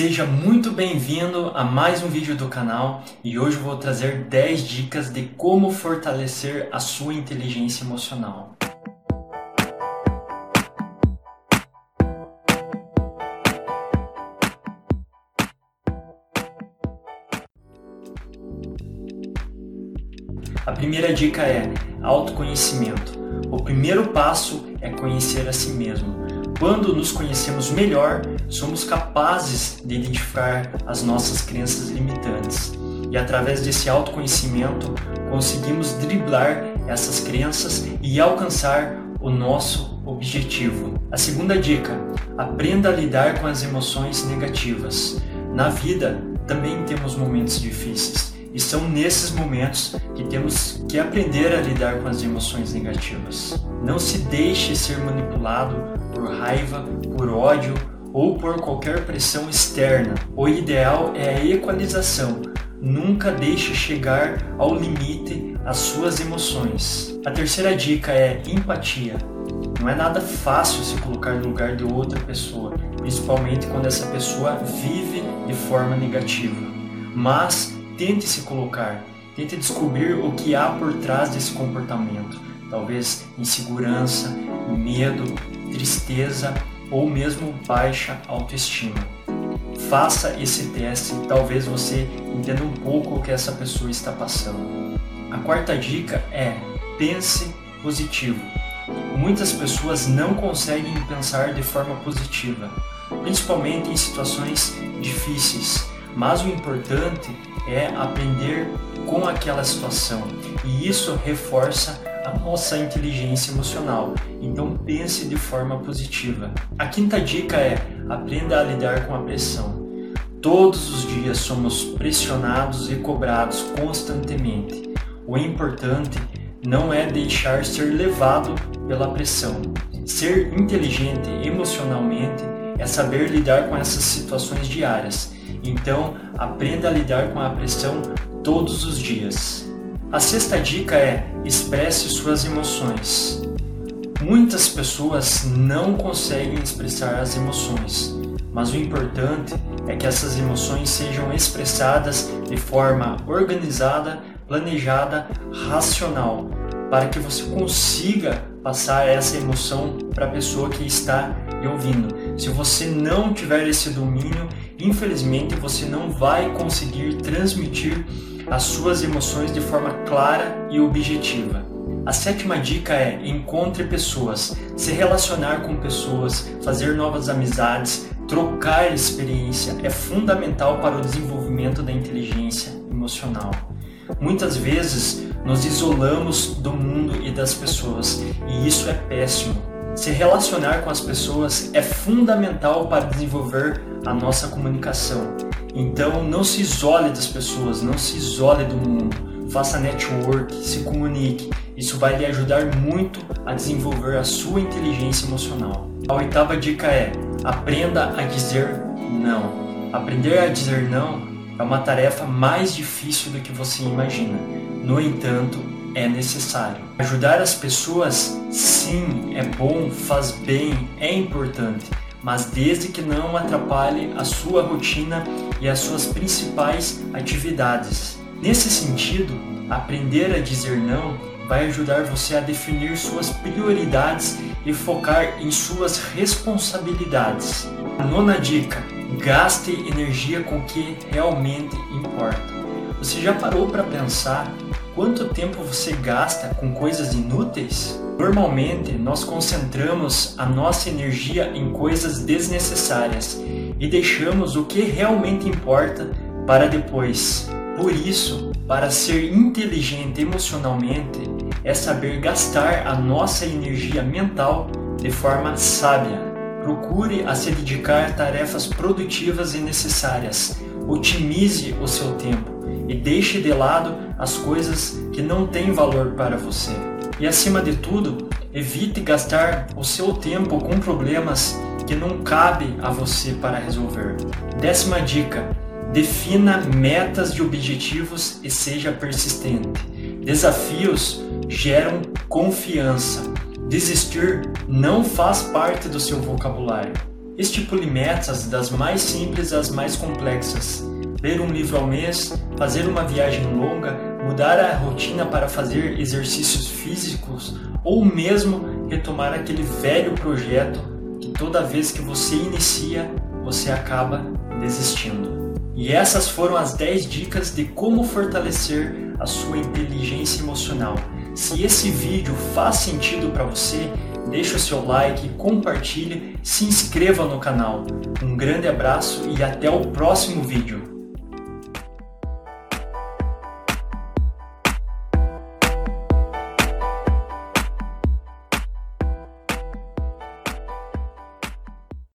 Seja muito bem-vindo a mais um vídeo do canal e hoje eu vou trazer 10 dicas de como fortalecer a sua inteligência emocional. A primeira dica é autoconhecimento. O primeiro passo é conhecer a si mesmo. Quando nos conhecemos melhor, somos capazes de identificar as nossas crenças limitantes. E através desse autoconhecimento, conseguimos driblar essas crenças e alcançar o nosso objetivo. A segunda dica: aprenda a lidar com as emoções negativas. Na vida também temos momentos difíceis e são nesses momentos que temos que aprender a lidar com as emoções negativas. Não se deixe ser manipulado por raiva, por ódio ou por qualquer pressão externa. O ideal é a equalização. Nunca deixe chegar ao limite as suas emoções. A terceira dica é empatia. Não é nada fácil se colocar no lugar de outra pessoa, principalmente quando essa pessoa vive de forma negativa. Mas tente se colocar, tente descobrir o que há por trás desse comportamento. Talvez insegurança, medo, tristeza ou mesmo baixa autoestima. Faça esse teste talvez você entenda um pouco o que essa pessoa está passando. A quarta dica é pense positivo. Muitas pessoas não conseguem pensar de forma positiva, principalmente em situações difíceis, mas o importante é aprender com aquela situação e isso reforça a nossa inteligência emocional. Então pense de forma positiva. A quinta dica é aprenda a lidar com a pressão. Todos os dias somos pressionados e cobrados constantemente. O importante não é deixar ser levado pela pressão. Ser inteligente emocionalmente é saber lidar com essas situações diárias. Então, aprenda a lidar com a pressão todos os dias. A sexta dica é expresse suas emoções. Muitas pessoas não conseguem expressar as emoções, mas o importante é que essas emoções sejam expressadas de forma organizada, planejada, racional, para que você consiga passar essa emoção para a pessoa que está lhe ouvindo. Se você não tiver esse domínio, infelizmente você não vai conseguir transmitir as suas emoções de forma clara e objetiva. A sétima dica é encontre pessoas, se relacionar com pessoas, fazer novas amizades, trocar experiência é fundamental para o desenvolvimento da inteligência emocional. Muitas vezes nos isolamos do mundo e das pessoas e isso é péssimo. Se relacionar com as pessoas é fundamental para desenvolver a nossa comunicação. Então não se isole das pessoas, não se isole do mundo. Faça network, se comunique. Isso vai lhe ajudar muito a desenvolver a sua inteligência emocional. A oitava dica é: aprenda a dizer não. Aprender a dizer não é uma tarefa mais difícil do que você imagina. No entanto, é necessário. Ajudar as pessoas, sim, é bom, faz bem, é importante mas desde que não atrapalhe a sua rotina e as suas principais atividades. Nesse sentido, aprender a dizer não vai ajudar você a definir suas prioridades e focar em suas responsabilidades. A nona dica: gaste energia com o que realmente importa. Você já parou para pensar quanto tempo você gasta com coisas inúteis? Normalmente, nós concentramos a nossa energia em coisas desnecessárias e deixamos o que realmente importa para depois. Por isso, para ser inteligente emocionalmente, é saber gastar a nossa energia mental de forma sábia. Procure a se dedicar a tarefas produtivas e necessárias. Otimize o seu tempo e deixe de lado as coisas que não têm valor para você. E acima de tudo, evite gastar o seu tempo com problemas que não cabe a você para resolver. Décima dica: defina metas e objetivos e seja persistente. Desafios geram confiança. Desistir não faz parte do seu vocabulário. Estipule metas das mais simples às mais complexas. Ler um livro ao mês, fazer uma viagem longa, mudar a rotina para fazer exercícios físicos ou mesmo retomar aquele velho projeto que toda vez que você inicia, você acaba desistindo. E essas foram as 10 dicas de como fortalecer a sua inteligência emocional. Se esse vídeo faz sentido para você, deixe o seu like, compartilhe, se inscreva no canal. Um grande abraço e até o próximo vídeo.